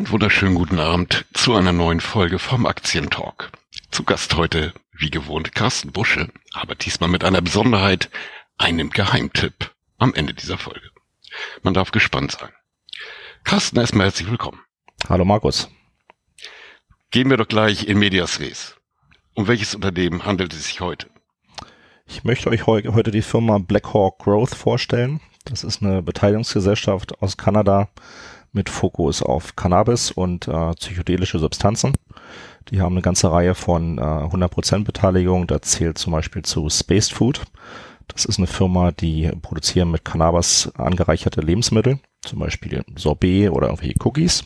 Einen wunderschönen guten Abend zu einer neuen Folge vom Aktientalk. Zu Gast heute, wie gewohnt, Carsten Busche, aber diesmal mit einer Besonderheit, einem Geheimtipp am Ende dieser Folge. Man darf gespannt sein. Carsten, erstmal herzlich willkommen. Hallo Markus. Gehen wir doch gleich in Medias Res. Um welches Unternehmen handelt es sich heute? Ich möchte euch heute die Firma Blackhawk Growth vorstellen. Das ist eine Beteiligungsgesellschaft aus Kanada mit Fokus auf Cannabis und äh, psychedelische Substanzen. Die haben eine ganze Reihe von äh, 100% Beteiligung. Da zählt zum Beispiel zu Spaced Food. Das ist eine Firma, die produzieren mit Cannabis angereicherte Lebensmittel, zum Beispiel Sorbet oder irgendwelche Cookies,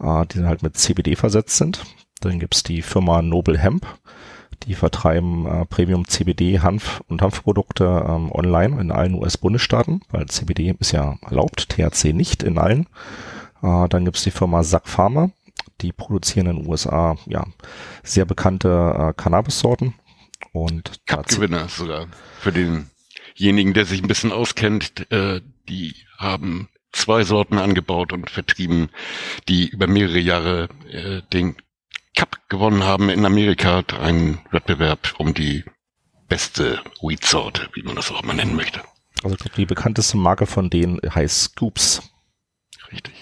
äh, die halt mit CBD versetzt sind. Dann gibt's die Firma Noble Hemp. Die vertreiben äh, Premium CBD Hanf und Hanfprodukte ähm, online in allen US-Bundesstaaten, weil CBD ist ja erlaubt, THC nicht in allen. Äh, dann gibt's die Firma Sack Pharma, die produzieren in den USA ja sehr bekannte äh, Cannabis-Sorten und Cup-Gewinner sogar für denjenigen, der sich ein bisschen auskennt. Äh, die haben zwei Sorten angebaut und vertrieben, die über mehrere Jahre äh, den Cup gewonnen haben in Amerika, einen Wettbewerb um die beste Weed-Sorte, wie man das auch mal nennen möchte. Also die bekannteste Marke von denen heißt Scoops. Richtig.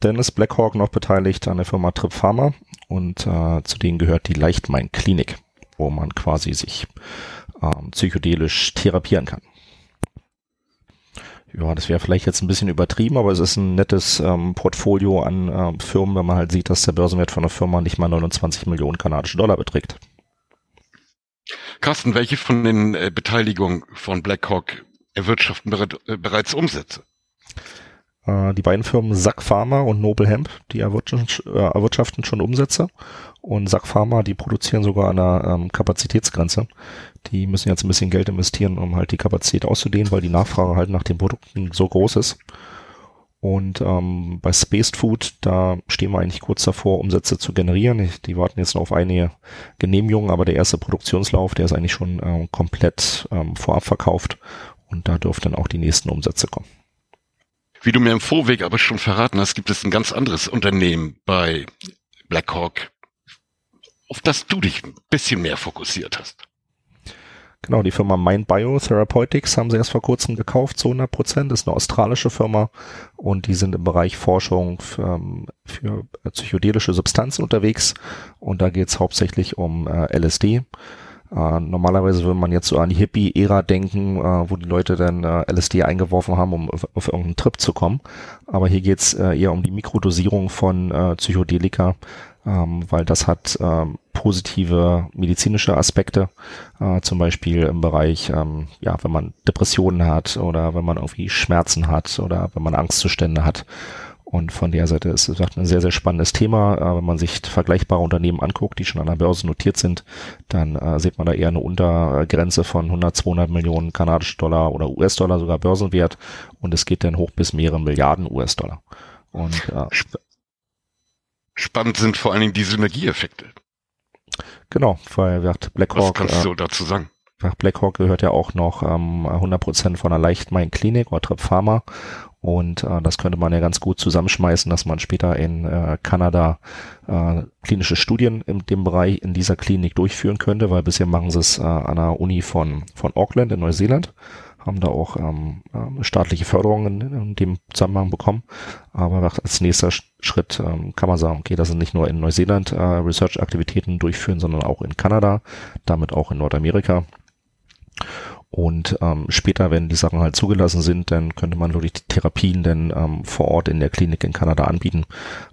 Dann ist Blackhawk noch beteiligt an der Firma Trip Pharma und äh, zu denen gehört die Leichtmein Klinik, wo man quasi sich ähm, psychedelisch therapieren kann ja, das wäre vielleicht jetzt ein bisschen übertrieben, aber es ist ein nettes ähm, Portfolio an äh, Firmen, wenn man halt sieht, dass der Börsenwert von der Firma nicht mal 29 Millionen kanadische Dollar beträgt. Carsten, welche von den äh, Beteiligungen von Blackhawk erwirtschaften bereit, äh, bereits Umsätze? Äh, die beiden Firmen Sack Pharma und Noble Hemp, die erwirtschaften, äh, schon Umsätze. Und Sack Pharma, die produzieren sogar an einer ähm, Kapazitätsgrenze. Die müssen jetzt ein bisschen Geld investieren, um halt die Kapazität auszudehnen, weil die Nachfrage halt nach den Produkten so groß ist. Und ähm, bei Spaced Food, da stehen wir eigentlich kurz davor, Umsätze zu generieren. Die warten jetzt noch auf einige Genehmigungen, aber der erste Produktionslauf, der ist eigentlich schon ähm, komplett ähm, vorab verkauft. Und da dürften dann auch die nächsten Umsätze kommen. Wie du mir im Vorweg aber schon verraten hast, gibt es ein ganz anderes Unternehmen bei Blackhawk, auf das du dich ein bisschen mehr fokussiert hast. Genau, die Firma Mind Biotherapeutics haben sie erst vor kurzem gekauft zu 100 Prozent. Ist eine australische Firma und die sind im Bereich Forschung für, ähm, für psychedelische Substanzen unterwegs und da geht es hauptsächlich um äh, LSD. Äh, normalerweise würde man jetzt so an die Hippie-Ära denken, äh, wo die Leute dann äh, LSD eingeworfen haben, um auf, auf irgendeinen Trip zu kommen. Aber hier geht's äh, eher um die Mikrodosierung von äh, Psychedelika, ähm, weil das hat ähm, positive medizinische Aspekte, äh, zum Beispiel im Bereich, ähm, ja, wenn man Depressionen hat oder wenn man irgendwie Schmerzen hat oder wenn man Angstzustände hat. Und von der Seite ist es ein sehr, sehr spannendes Thema. Äh, wenn man sich vergleichbare Unternehmen anguckt, die schon an der Börse notiert sind, dann äh, sieht man da eher eine Untergrenze von 100, 200 Millionen kanadische Dollar oder US-Dollar, sogar Börsenwert. Und es geht dann hoch bis mehrere Milliarden US-Dollar. Und äh, Spannend sind vor allen Dingen die Synergieeffekte. Genau, weil BlackHawk. Was kannst du äh, dazu sagen? BlackHawk gehört ja auch noch ähm, 100% von der Leichtmain Klinik oder Trip Pharma und äh, das könnte man ja ganz gut zusammenschmeißen, dass man später in äh, Kanada äh, klinische Studien in dem Bereich in dieser Klinik durchführen könnte, weil bisher machen sie es äh, an der Uni von, von Auckland in Neuseeland haben da auch ähm, äh, staatliche Förderungen in, in, dem Zusammenhang bekommen. Aber als nächster Schritt ähm, kann man sagen, okay, das sind nicht nur in Neuseeland äh, Research-Aktivitäten durchführen, sondern auch in Kanada, damit auch in Nordamerika. Und ähm, später, wenn die Sachen halt zugelassen sind, dann könnte man wirklich die Therapien dann ähm, vor Ort in der Klinik in Kanada anbieten.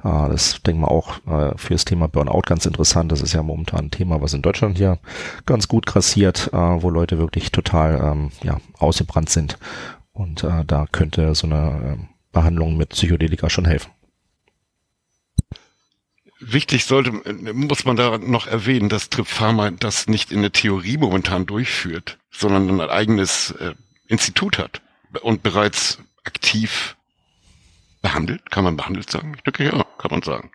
Äh, das denke mal auch äh, für das Thema Burnout ganz interessant. Das ist ja momentan ein Thema, was in Deutschland hier ganz gut grassiert, äh, wo Leute wirklich total ähm, ja, ausgebrannt sind. Und äh, da könnte so eine äh, Behandlung mit Psychedelika schon helfen. Wichtig sollte, muss man da noch erwähnen, dass Trip Pharma das nicht in der Theorie momentan durchführt, sondern ein eigenes äh, Institut hat und bereits aktiv behandelt. Kann man behandelt sagen? Ich denke, ja, kann man sagen.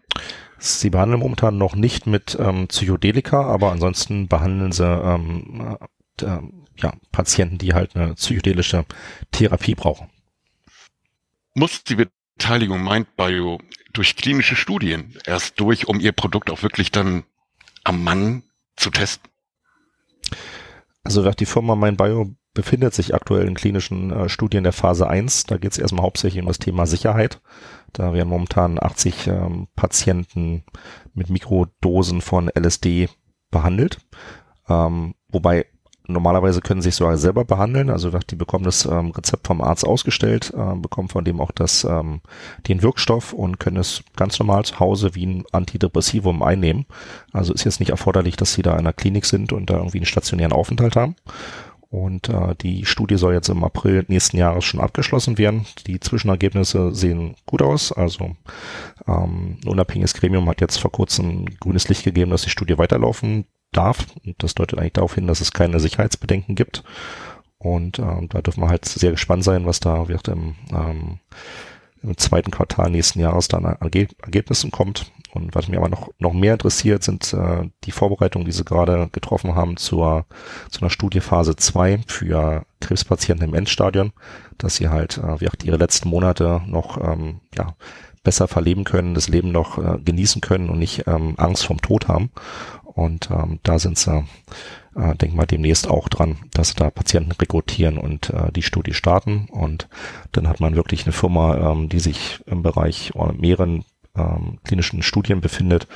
Sie behandeln momentan noch nicht mit ähm, Psychedelika, aber ansonsten behandeln sie ähm, äh, ja, Patienten, die halt eine psychedelische Therapie brauchen. Muss die Beteiligung MindBio durch klinische Studien erst durch, um ihr Produkt auch wirklich dann am Mann zu testen? Also die Firma MindBio befindet sich aktuell in klinischen äh, Studien der Phase 1. Da geht es erstmal hauptsächlich um das Thema Sicherheit. Da werden momentan 80 ähm, Patienten mit Mikrodosen von LSD behandelt. Ähm, wobei normalerweise können sie sich sogar selber behandeln. Also die bekommen das ähm, Rezept vom Arzt ausgestellt, äh, bekommen von dem auch das, ähm, den Wirkstoff und können es ganz normal zu Hause wie ein Antidepressivum einnehmen. Also ist jetzt nicht erforderlich, dass sie da in einer Klinik sind und da irgendwie einen stationären Aufenthalt haben. Und äh, die Studie soll jetzt im April nächsten Jahres schon abgeschlossen werden. Die Zwischenergebnisse sehen gut aus. Also ähm, ein unabhängiges Gremium hat jetzt vor kurzem grünes Licht gegeben, dass die Studie weiterlaufen darf. Und das deutet eigentlich darauf hin, dass es keine Sicherheitsbedenken gibt. Und ähm, da dürfen wir halt sehr gespannt sein, was da wird im, ähm, im zweiten Quartal nächsten Jahres dann an Ergebnissen kommt. Und was mich aber noch, noch mehr interessiert, sind äh, die Vorbereitungen, die sie gerade getroffen haben zur, zu einer Studie Phase 2 für Krebspatienten im Endstadion, dass sie halt äh, wie auch ihre letzten Monate noch ähm, ja, besser verleben können, das Leben noch äh, genießen können und nicht ähm, Angst vom Tod haben. Und ähm, da sind sie, äh, denk mal, demnächst auch dran, dass sie da Patienten rekrutieren und äh, die Studie starten. Und dann hat man wirklich eine Firma, ähm, die sich im Bereich äh, mehreren ähm, klinischen Studien befindet.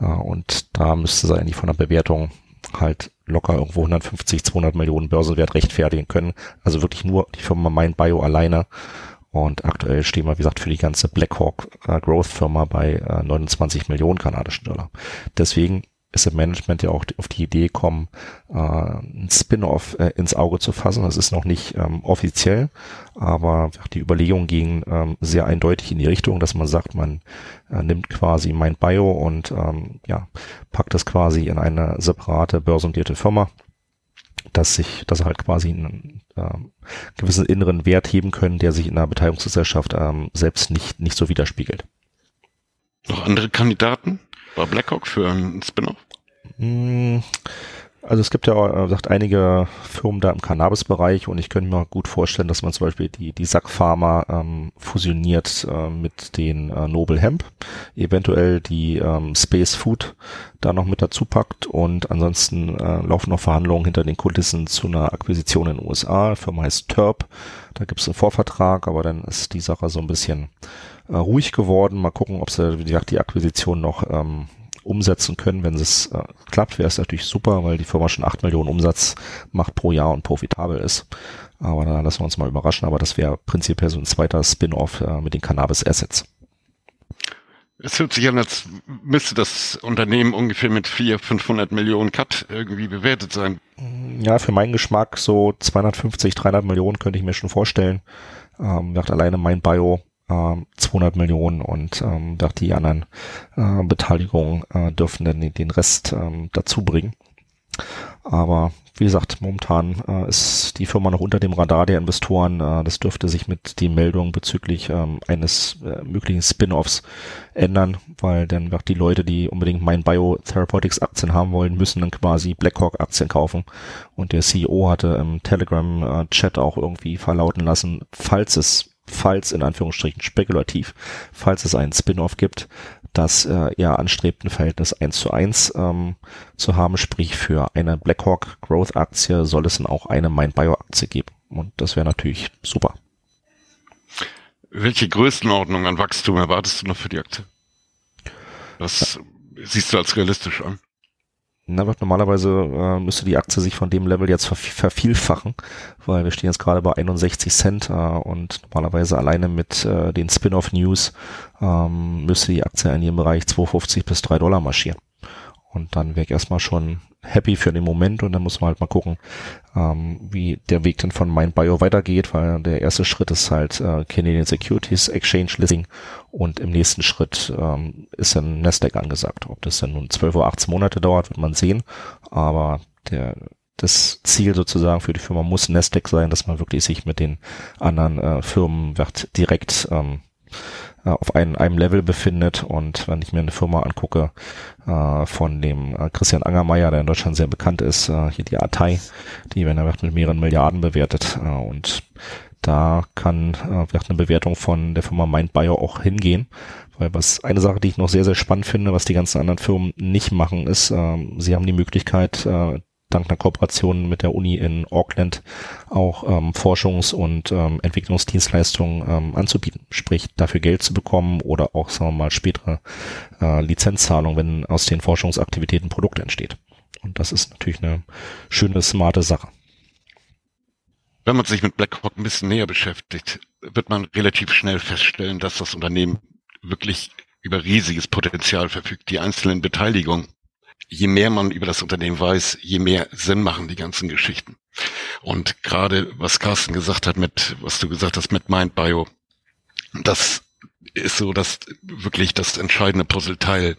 Äh, und da müsste sie eigentlich von der Bewertung halt locker irgendwo 150, 200 Millionen Börsenwert rechtfertigen können. Also wirklich nur die Firma MindBio alleine. Und aktuell stehen wir, wie gesagt, für die ganze Blackhawk äh, Growth Firma bei äh, 29 Millionen kanadischen Dollar. Deswegen ist im Management ja auch auf die Idee gekommen, äh, ein Spin-off äh, ins Auge zu fassen. Das ist noch nicht ähm, offiziell, aber die Überlegungen gingen ähm, sehr eindeutig in die Richtung, dass man sagt, man äh, nimmt quasi mein Bio und ähm, ja, packt das quasi in eine separate börsendierte Firma, dass sich, dass halt quasi einen äh, gewissen inneren Wert heben können, der sich in einer Beteiligungsgesellschaft ähm, selbst nicht, nicht so widerspiegelt. Noch andere Kandidaten? War Blackhawk für ein Spin-off? Hm, also es gibt ja auch, sagt einige Firmen da im Cannabis-Bereich und ich könnte mir gut vorstellen, dass man zum Beispiel die, die Sack Pharma ähm, fusioniert äh, mit den äh, Noble Hemp, eventuell die ähm, Space Food da noch mit dazu packt und ansonsten äh, laufen noch Verhandlungen hinter den Kulissen zu einer Akquisition in den USA. Die Firma heißt Terp, da gibt es einen Vorvertrag, aber dann ist die Sache so ein bisschen äh, ruhig geworden. Mal gucken, ob sie, wie gesagt, die Akquisition noch ähm, umsetzen können. Wenn es äh, klappt, wäre es natürlich super, weil die Firma schon acht Millionen Umsatz macht pro Jahr und profitabel ist. Aber da lassen wir uns mal überraschen. Aber das wäre prinzipiell so ein zweiter Spin-off äh, mit den Cannabis Assets. Es hört sich an, als müsste das Unternehmen ungefähr mit 400, 500 Millionen Cut irgendwie bewertet sein. Ja, für meinen Geschmack so 250, 300 Millionen könnte ich mir schon vorstellen. Ähm, alleine mein Bio 200 ähm, Millionen und ähm, die anderen äh, Beteiligungen äh, dürfen dann den Rest ähm, dazu bringen. Aber wie gesagt, momentan äh, ist die Firma noch unter dem Radar der Investoren. Äh, das dürfte sich mit den Meldungen bezüglich ähm, eines äh, möglichen Spin-offs ändern, weil dann wird die Leute, die unbedingt mein Biotherapeutics Aktien haben wollen, müssen dann quasi Blackhawk Aktien kaufen. Und der CEO hatte im Telegram äh, Chat auch irgendwie verlauten lassen, falls es falls in Anführungsstrichen spekulativ, falls es einen Spin-off gibt, dass äh, er anstrebt, ein Verhältnis 1 zu 1 ähm, zu haben, sprich für eine BlackHawk Growth Aktie soll es dann auch eine MindBio Aktie geben. Und das wäre natürlich super. Welche Größenordnung an Wachstum erwartest du noch für die Aktie? Was siehst du als realistisch an? Na, normalerweise äh, müsste die Aktie sich von dem Level jetzt ver vervielfachen, weil wir stehen jetzt gerade bei 61 Cent äh, und normalerweise alleine mit äh, den Spin-off-News ähm, müsste die Aktie in ihrem Bereich 2,50 bis 3 Dollar marschieren. Und dann wäre ich erstmal schon happy für den Moment und dann muss man halt mal gucken, ähm, wie der Weg dann von MindBio weitergeht, weil der erste Schritt ist halt äh, Canadian Securities Exchange Listing und im nächsten Schritt ähm, ist dann Nasdaq angesagt. Ob das dann nun 12 oder 18 Monate dauert, wird man sehen, aber der das Ziel sozusagen für die Firma muss Nasdaq sein, dass man wirklich sich mit den anderen äh, Firmen direkt ähm, äh, auf einem, einem Level befindet. Und wenn ich mir eine Firma angucke äh, von dem äh, Christian Angermeier, der in Deutschland sehr bekannt ist, äh, hier die Atei, die werden ja mit mehreren Milliarden bewertet. Äh, und da kann äh, eine Bewertung von der Firma MindBio auch hingehen. Weil was eine Sache, die ich noch sehr, sehr spannend finde, was die ganzen anderen Firmen nicht machen, ist, äh, sie haben die Möglichkeit, äh, dank einer Kooperation mit der Uni in Auckland auch ähm, Forschungs- und ähm, Entwicklungsdienstleistungen ähm, anzubieten. Sprich, dafür Geld zu bekommen oder auch, sagen wir mal, spätere äh, Lizenzzahlung, wenn aus den Forschungsaktivitäten Produkt entsteht. Und das ist natürlich eine schöne, smarte Sache. Wenn man sich mit BlackRock ein bisschen näher beschäftigt, wird man relativ schnell feststellen, dass das Unternehmen wirklich über riesiges Potenzial verfügt. Die einzelnen Beteiligungen, je mehr man über das Unternehmen weiß, je mehr Sinn machen die ganzen Geschichten. Und gerade was Carsten gesagt hat mit, was du gesagt hast mit MindBio, das ist so dass wirklich das entscheidende Puzzleteil,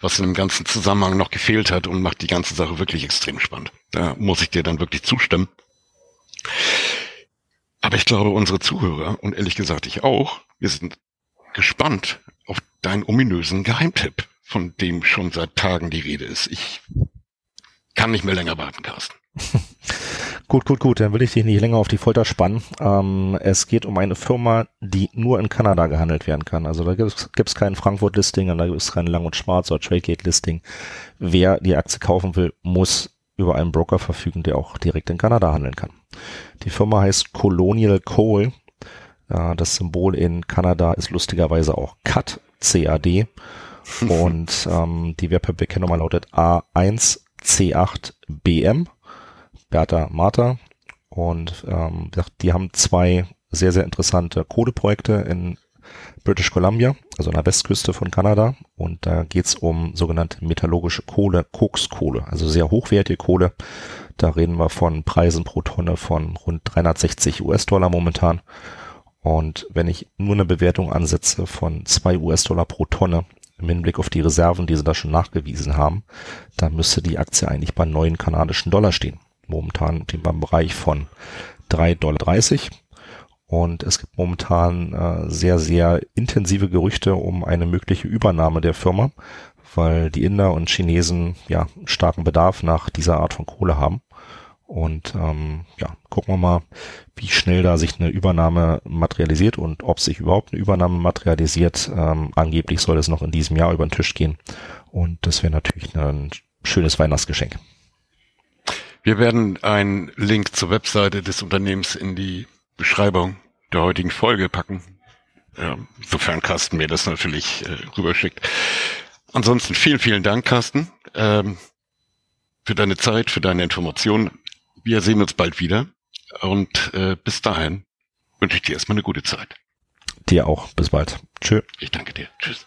was in dem ganzen Zusammenhang noch gefehlt hat und macht die ganze Sache wirklich extrem spannend. Da muss ich dir dann wirklich zustimmen. Aber ich glaube, unsere Zuhörer und ehrlich gesagt ich auch, wir sind gespannt auf deinen ominösen Geheimtipp, von dem schon seit Tagen die Rede ist. Ich kann nicht mehr länger warten, Carsten. gut, gut, gut. Dann will ich dich nicht länger auf die Folter spannen. Ähm, es geht um eine Firma, die nur in Kanada gehandelt werden kann. Also da gibt es kein Frankfurt-Listing und da gibt es kein Lang und Schwarz oder Tradegate-Listing. Wer die Aktie kaufen will, muss über einen Broker verfügen, der auch direkt in Kanada handeln kann. Die Firma heißt Colonial Coal. Äh, das Symbol in Kanada ist lustigerweise auch CAD, CAD. Und ähm, die Wertpapierkennummer lautet A1C8BM, Bertha Martha. Und ähm, die haben zwei sehr, sehr interessante Kohleprojekte in British Columbia, also an der Westküste von Kanada. Und da geht's um sogenannte metallurgische Kohle, Kokskohle, also sehr hochwertige Kohle. Da reden wir von Preisen pro Tonne von rund 360 US-Dollar momentan. Und wenn ich nur eine Bewertung ansetze von zwei US-Dollar pro Tonne im Hinblick auf die Reserven, die sie da schon nachgewiesen haben, dann müsste die Aktie eigentlich bei neun kanadischen Dollar stehen. Momentan beim Bereich von 3,30 Dollar und es gibt momentan äh, sehr, sehr intensive Gerüchte um eine mögliche Übernahme der Firma, weil die Inder und Chinesen ja starken Bedarf nach dieser Art von Kohle haben. Und ähm, ja, gucken wir mal, wie schnell da sich eine Übernahme materialisiert und ob sich überhaupt eine Übernahme materialisiert. Ähm, angeblich soll es noch in diesem Jahr über den Tisch gehen. Und das wäre natürlich ein schönes Weihnachtsgeschenk. Wir werden einen Link zur Webseite des Unternehmens in die Beschreibung der heutigen Folge packen. Ja, sofern Carsten mir das natürlich äh, rüberschickt. Ansonsten vielen, vielen Dank, Carsten, ähm, für deine Zeit, für deine Informationen. Wir sehen uns bald wieder. Und äh, bis dahin wünsche ich dir erstmal eine gute Zeit. Dir auch. Bis bald. Tschö. Ich danke dir. Tschüss.